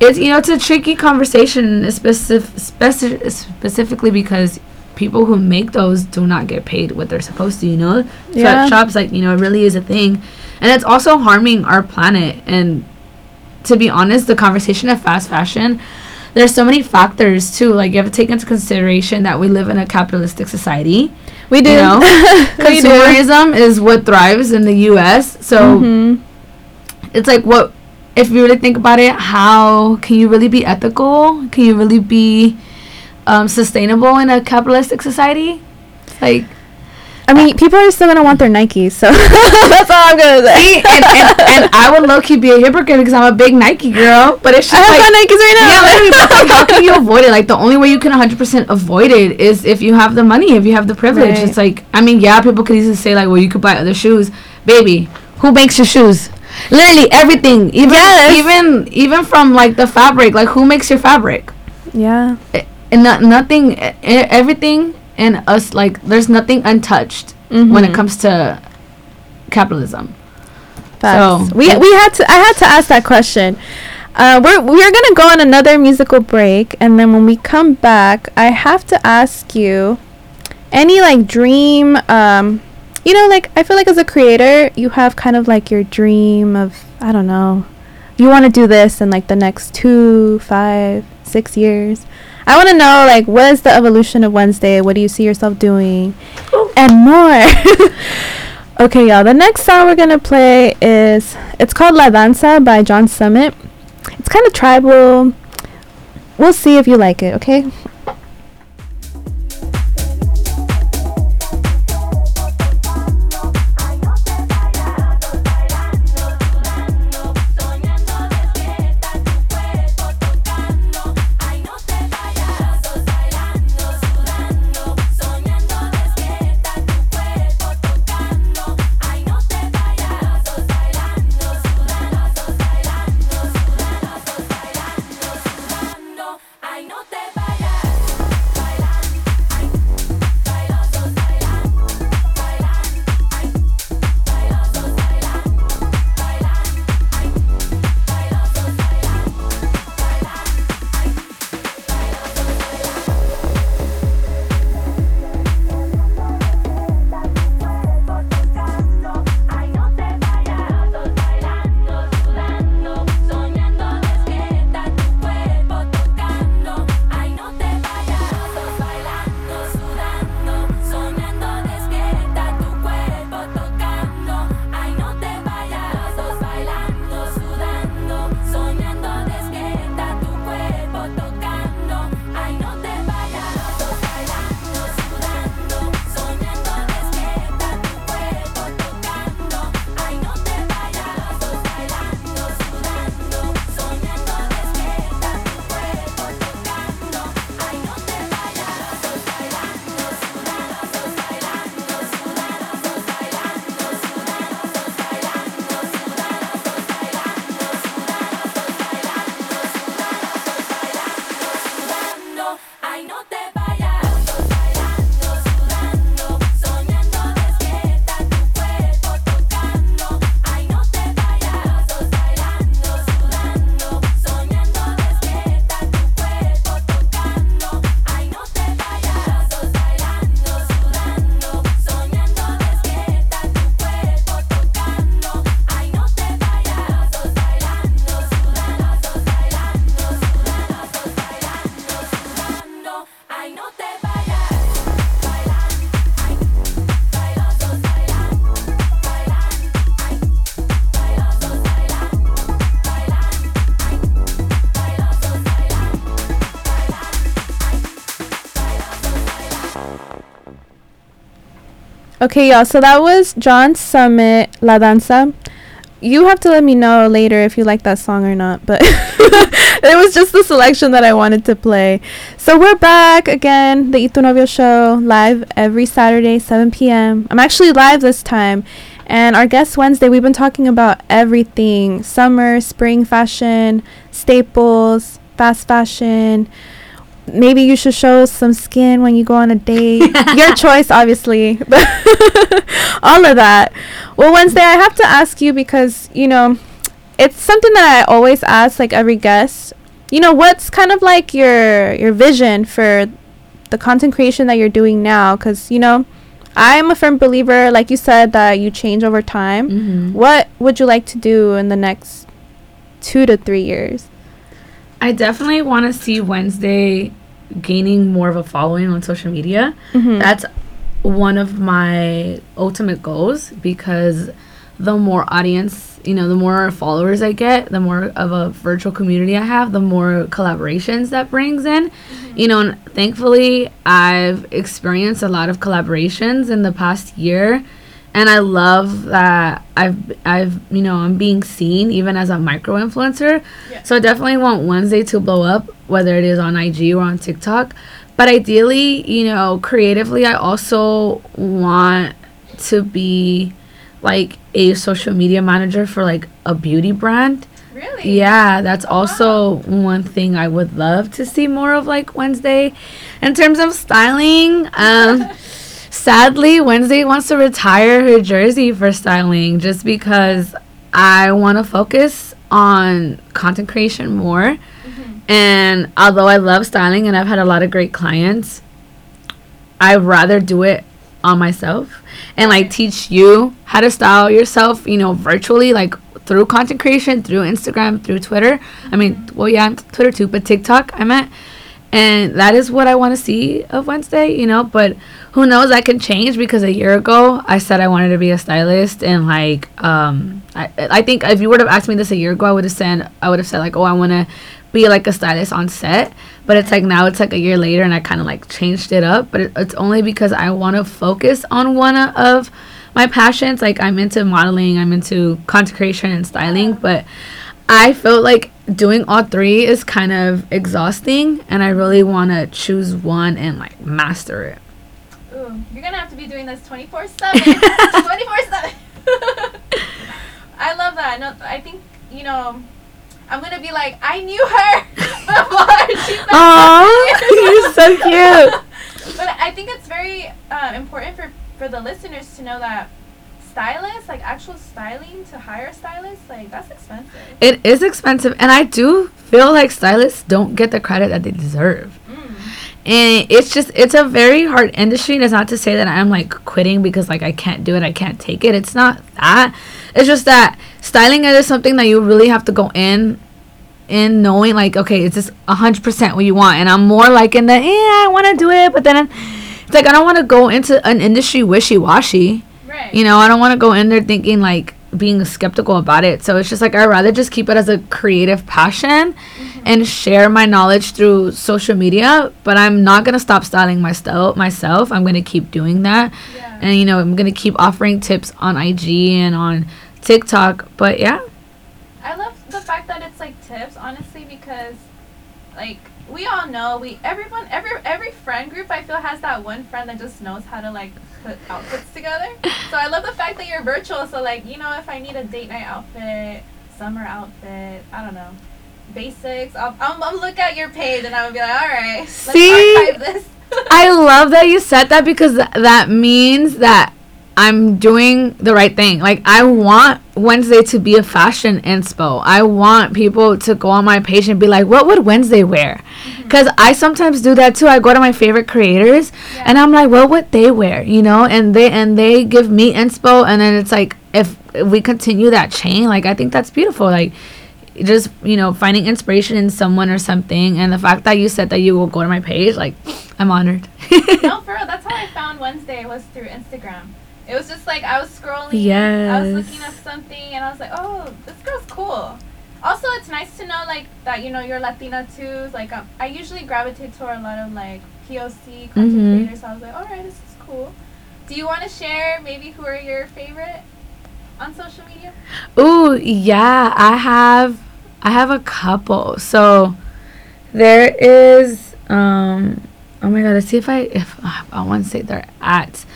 it's you know it's a tricky conversation specific, speci- specifically because people who make those do not get paid what they're supposed to you know? Yeah. sweatshops like you know it really is a thing. And it's also harming our planet. And to be honest the conversation of fast fashion there's so many factors too. Like you have to take into consideration that we live in a capitalistic society we do. you know [laughs] consumerism is what thrives in the us so Mhm. it's like what if you really think about it how can you really be ethical can you really be um, sustainable in a capitalistic society like I mean, people are still gonna want their Nikes, so [laughs] that's all I'm gonna say. See, and, and, and I would low key be a hypocrite because I'm a big Nike girl, but it's I just have like my Nikes right now. yeah, literally, like, how can you [laughs] avoid it? Like the only way you can 100% avoid it is if you have the money, if you have the privilege. Right. It's like I mean, yeah, people could easily say like, well, you could buy other shoes, baby. Who makes your shoes? Literally everything, even Yes. even even from like the fabric. Like who makes your fabric? yeah. Eh, and no, nothing, e- e- everything in us like there's nothing untouched when it Mhm. comes to capitalism. Facts. So, we we had to. I had to ask that question. Uh, we're we're gonna go on another musical break, and then when we come back, I have to ask you any like dream. Um, you know, like I feel like as a creator, you have kind of like your dream of I don't know. You want to do this in like the next two, five, six years. I want to know like what is the evolution of Wednesday? What do you see yourself doing, and more. [laughs] Okay, y'all. The next song we're gonna play is it's called La Danza by John Summit. It's kind of tribal. We'll see if you like it. Okay. Ay, no te Okay, y'all. So that was John Summit, La Danza. You have to let me know later if you like that song or not, but [laughs] it was just the selection that I wanted to play. So we're back again, the Ito Novio show, live every Saturday, 7 p.m. I'm actually live this time. And our guest Wednesday, we've been talking about everything summer, spring fashion, staples, fast fashion, maybe you should show some skin when you go on a date. [laughs] Your choice, obviously. [laughs] All of that. Well, Wednesday, I have to ask you because, you know, it's something that I always ask like every guest. You know, what's kind of like your your vision for the content creation that you're doing now cuz you know, I'm a firm believer like you said that you change over time. Mm-hmm. What would you like to do in the next 2 to 3 years? I definitely want to see Wednesday gaining more of a following on social media. Mhm. That's one of my ultimate goals because the more audience, you know, the more followers I get, the more of a virtual community I have, the more collaborations that brings in. You know, and thankfully I've experienced a lot of collaborations in the past year and I love that I've I've you know I'm being seen even as a micro influencer. Yeah. So I definitely want Wednesday to blow up, whether it is on IG or on TikTok. But ideally, you know, creatively, I also want to be like a social media manager for like a beauty brand. Really? Yeah, that's also one thing I would love to see more of like Wednesday. In terms of styling, um [laughs] sadly Wednesday wants to retire her jersey for styling just because I want to focus on content creation more. Mm-hmm. And although I love styling and I've had a lot of great clients, I'd rather do it on myself and like teach you how to style yourself, you know, virtually, like through content creation, through Instagram, through Twitter. I mean, mm-hmm. well, yeah, Twitter too, but TikTok, I meant. And that is what I want to see of Wednesday, you know, but who knows, that can change because a year ago I said I wanted to be a stylist and like, um, I, I think if you would have asked me this a year ago, I would have said, I would have said like, oh, I want to be like a stylist on set but it's like now it's like a year later and i kind of like changed it up but it, it's only because i want to focus on one of my passions like i'm into modeling i'm into content creation and styling but i feel like doing all three is kind of exhausting and i really want to choose one and like master it Ooh, you're gonna have to be doing this 24 7. [laughs] 24 7. [laughs] I love that. No, I think, you know, I'm gonna be like, I knew her [laughs] before she started Aw, you're so cute. but I think it's very uh, important for for the listeners to know that stylists, like actual styling, to hire a stylist, like that's expensive. It is expensive, and I do feel like stylists don't get the credit that they deserve. Mm. And it's just it's a very hard industry. And it's not to say that I'm like quitting because like I can't do it, I can't take it. It's not that. It's just that styling is something that you really have to go in in knowing like okay, is this hundred percent what you want? And I'm more like in the yeah, I want to do it, but then it's like I don't want to go into an industry wishy washy. Right. You know, I don't want to go in there thinking like being skeptical about it. So it's just like I'd rather just keep it as a creative passion mm-hmm. and share my knowledge through social media. But I'm not gonna stop styling myself. Myself, I'm gonna keep doing that, Yeah. and you know, I'm gonna keep offering tips on IG and on TikTok. But yeah, I love the fact that it's like tips, honestly, because like we all know we everyone every every friend group I feel has that one friend that just knows how to like put outfits together. So I love the fact that you're virtual. So like you know if I need a date night outfit, summer outfit, I don't know. Basics. I'll, I'll, I'll look at your page and I'm gonna be like, all right, let's See? archive this. [laughs] I love that you said that because th- that means that I'm doing the right thing. Like I want Wednesday to be a fashion inspo. I want people to go on my page and be like, "What would Wednesday wear?" Mm-hmm. Because I sometimes do that too. I go to my favorite creators Yeah. and I'm like, "What would they wear?" You know, and they and they give me inspo, and then it's like if, if we continue that chain, like I think that's beautiful. Like just you know finding inspiration in someone or something and the fact that you said that you will go to my page like i'm honored [laughs] no, for real. That's how I found Wednesday was through Instagram. It was just like I was scrolling. I was looking up something and I was like, oh, this girl's cool. Also, it's nice to know like that you know you're Latina too. Like um, I usually gravitate toward a lot of like POC content Mhm. creators. So I was like, all right, this is cool. Do you want to share maybe who are your favorite on social media? Ooh, yeah, I have I have a couple. So there is um oh my god, let's see if I if uh, I want to say they're at.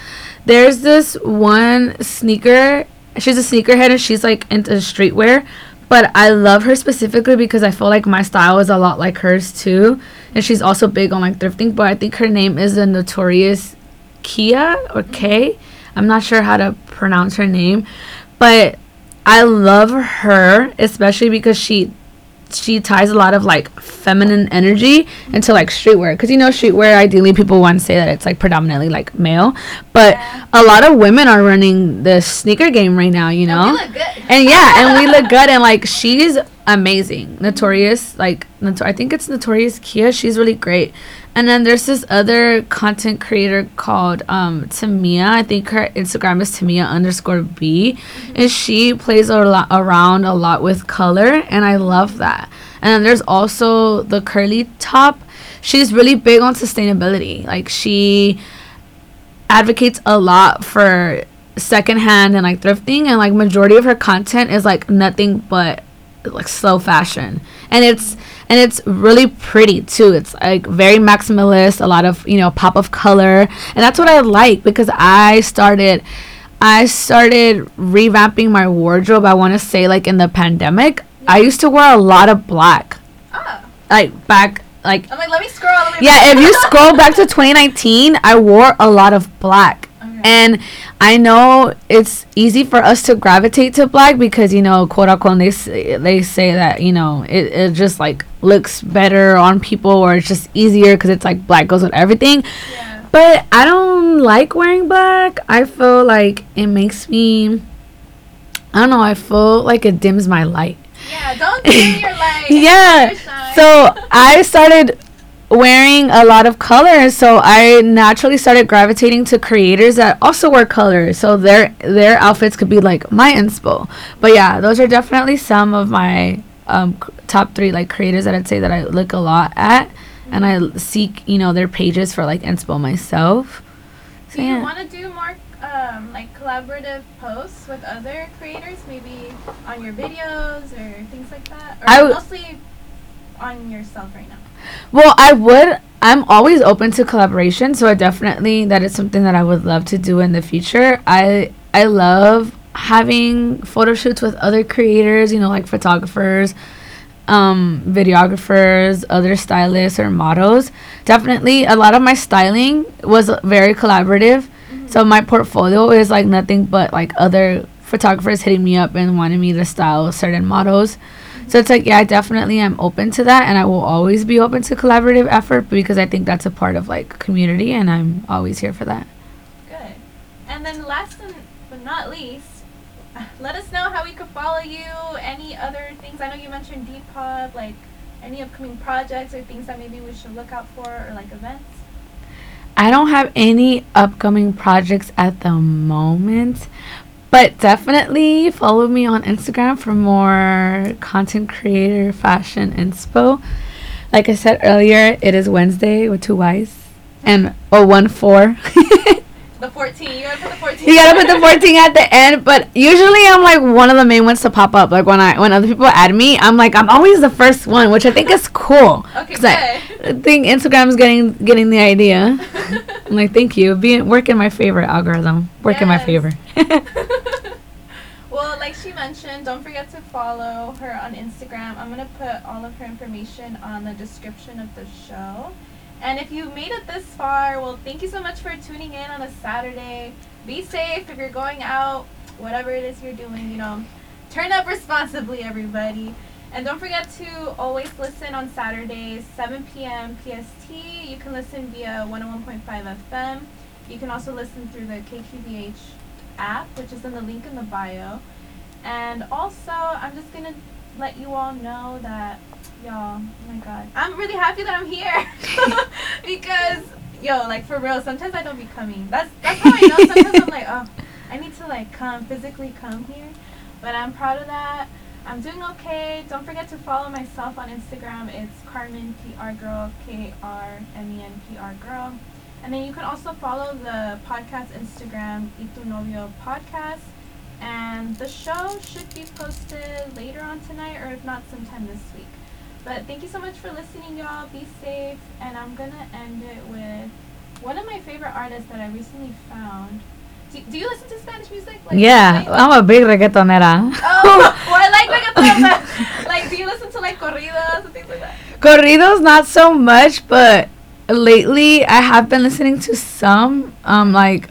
There's this one sneaker. She's a sneakerhead and she's like into streetwear. But I love her specifically because I feel like my style is a lot like hers too. And she's also big on like thrifting. But I think her name is the notorious Kia or K. I'm not sure how to pronounce her name. But I love her, especially because she she ties a lot of like feminine energy into like streetwear. Because you know streetwear ideally people want to say that it's like predominantly like male. But Yeah. a lot of women are running the sneaker game right now you And know? good. and yeah and we look [laughs] good and like she's amazing. Notorious like i think it's notorious kia. She's really great and then there's this other content creator called um tamia. I think her instagram is tamia underscore b. And she plays a lot around a lot with color and i love that. And then there's also the curly top. She's really big on sustainability. Like she advocates a lot for secondhand and like thrifting and like majority of her content is like nothing but like slow fashion and it's and it's really pretty too. It's like very maximalist a lot of you know pop of color. And that's what i like because i started i started revamping my wardrobe i want to say like in the pandemic. I used to wear a lot of black. Oh, like back like I'm like, let me scroll. Let me yeah [laughs] if you scroll back to 2019 i wore a lot of black. And I know it's easy for us to gravitate to black because you know, quote unquote, they say, they say that you know it, it just like looks better on people or it's just easier because it's like black goes with everything. yeah. But I don't like wearing black. I feel like it makes me. I don't know. I feel like it dims my light. Yeah, don't dim your light. [laughs] Yeah. So I started wearing a lot of colors so i naturally started gravitating to creators that also wear colors so their their outfits could be like my inspo. But yeah those are definitely some of my um c- top three like creators that i'd say that i look a lot at and i seek you know their pages for like inspo myself. So Do you yeah. want to do more um, like collaborative posts with other creators, maybe on your videos or things like that, or w- mostly on yourself right now? Well, I would. I'm always open to collaboration, so I definitely that is something that I would love to do in the future. I I love having photo shoots with other creators, you know, like photographers, um, videographers, other stylists, or models. Definitely, a lot of my styling was very collaborative. So my portfolio is like nothing but like other photographers hitting me up and wanting me to style certain models. So it's like, yeah, I definitely am open to that, and I will always be open to collaborative effort because I think that's a part of like community, and I'm always here for that. Good. And then last but not least, let us know how we could follow you. Any other things? I know you mentioned Depop, like any upcoming projects or things that maybe we should look out for, or like events. I don't have any upcoming projects at the moment, but definitely follow me on Instagram for more content creator fashion inspo. Like I said earlier, it is Wednesday with two Y's and or one four. [laughs] The 14. You gotta put the 14. you gotta put the 14 at the end, but usually I'm like one of the main ones to pop up. Like when I when other people add me, I'm like I'm always the first one, which I think is cool. Okay, 'Cause I, good. I think Instagram's getting getting the idea. I'm [laughs] like, thank you. Being work in my favor algorithm. Work in my favor. [laughs] [laughs] well, like she mentioned, don't forget to follow her on Instagram. I'm gonna put all of her information on the description of the show. And if you made it this far, well, thank you so much for tuning in on a Saturday. Be safe if you're going out, whatever it is you're doing, you know. Turn up responsibly, everybody. And don't forget to always listen on Saturdays, 7 p.m. PST. You can listen via 101.5 FM. You can also listen through the KQBH app, which is in the link in the bio. And also, I'm just gonna let you all know that, y'all, oh my god, I'm really happy that I'm here [laughs] because, yo, like for real, sometimes I don't be coming. That's that's how I know. Sometimes I'm like, oh, I need to like come physically come here, but I'm proud of that. I'm doing okay. Don't forget to follow myself on Instagram. It's Carmen PR Girl, K R M E N P R Girl. And then you can also follow the podcast Instagram, Itu Novio Podcast. And the show should be posted later on tonight, or if not, sometime this week. But thank you so much for listening, y'all. Be safe. And I'm going to end it with one of my favorite artists that I recently found. Do, do you listen to Spanish music? Like, yeah, I'm a big reggaetonera. Oh, [laughs] well, I like reggaeton, but like, do you listen to like corridos and things like that? Corridos, not so much, but lately I have been listening to some. Um, like,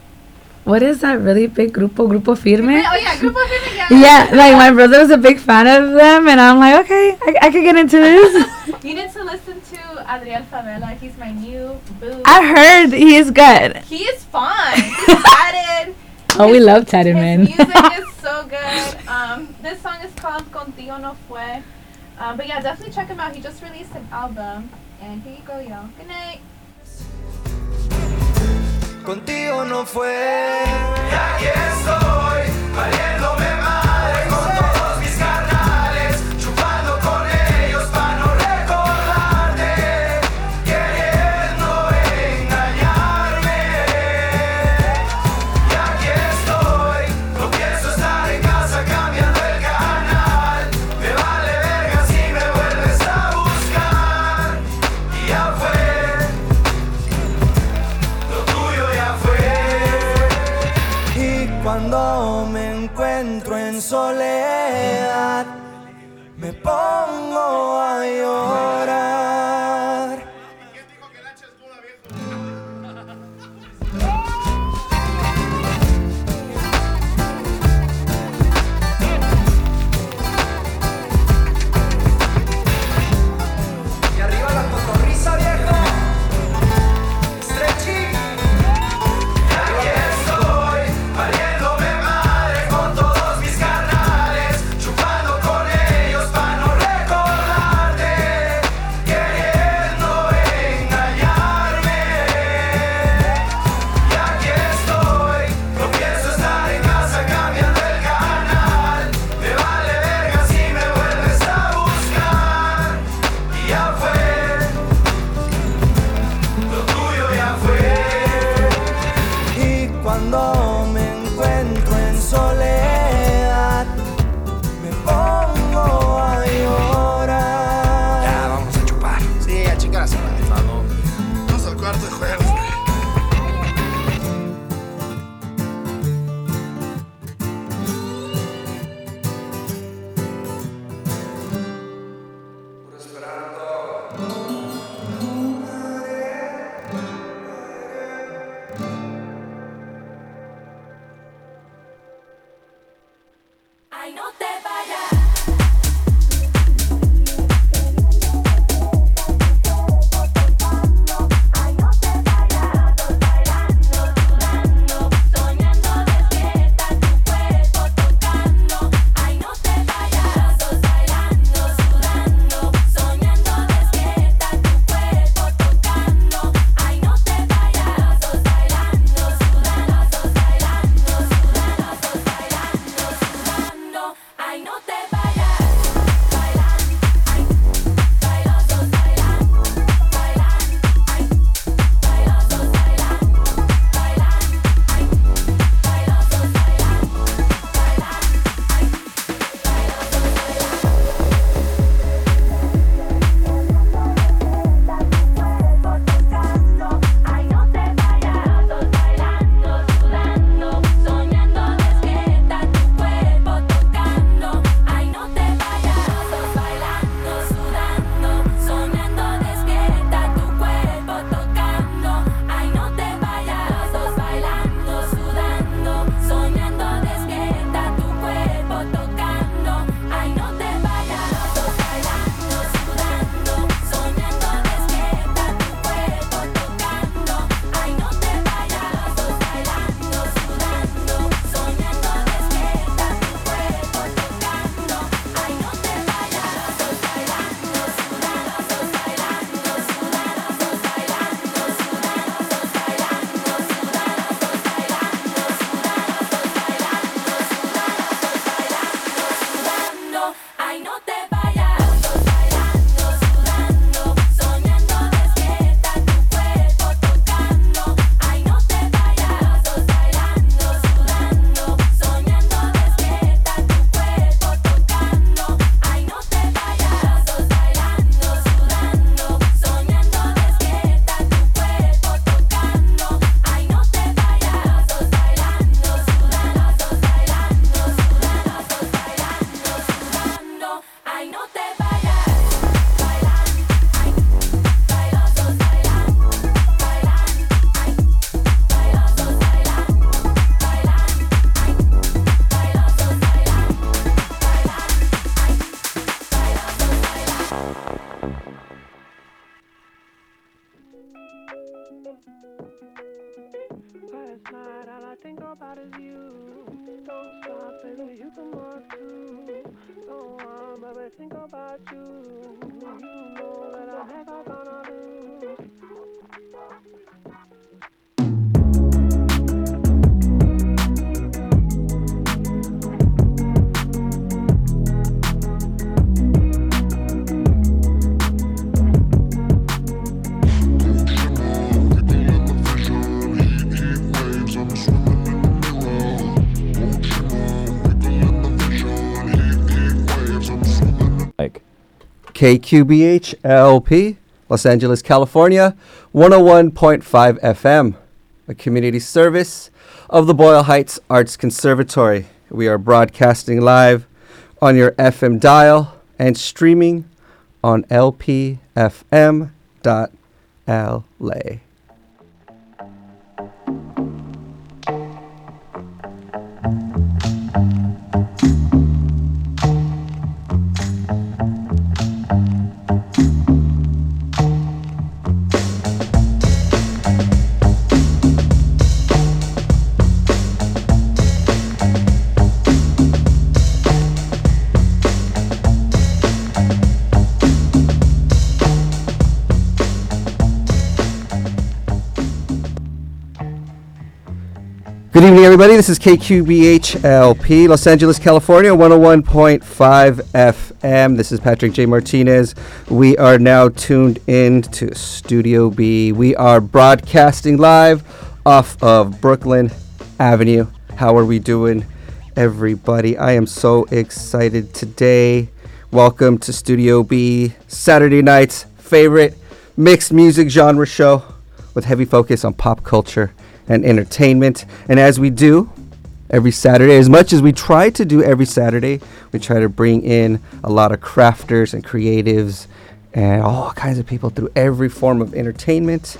what is that really big grupo? Grupo Firme. Oh yeah, Grupo Firme, yeah. Yeah, like my brother was a big fan of them, and I'm like, okay, I, I could get into this. [laughs] You need to listen to Adriel Favela. He's my new boo. I heard he is good. he is fun. [laughs] He's tatted. Oh, we love tatted his men. music [laughs] is so good. Um, this song is called Contigo No Fue. Um, but yeah, definitely check him out. He just released an album. And here you go, y'all. Good night. Contigo no fue. Y aquí estoy, valiéndome KQBH LP, Los Angeles, California, 101.5 FM, a community service of the Boyle Heights Arts Conservatory. We are broadcasting live on your FM dial and streaming on lpfm.la. evening, everybody. This is KQBH LP, Los Angeles, California, 101.5 FM. This is Patrick J. Martinez. We are now tuned in to Studio B. We are broadcasting live off of Brooklyn Avenue. How are we doing, everybody? I am so excited today. Welcome to Studio B, Saturday night's favorite mixed music genre show with heavy focus on pop culture and entertainment. And as we do every Saturday, as much as we try to do every Saturday, we try to bring in a lot of crafters and creatives and all kinds of people through every form of entertainment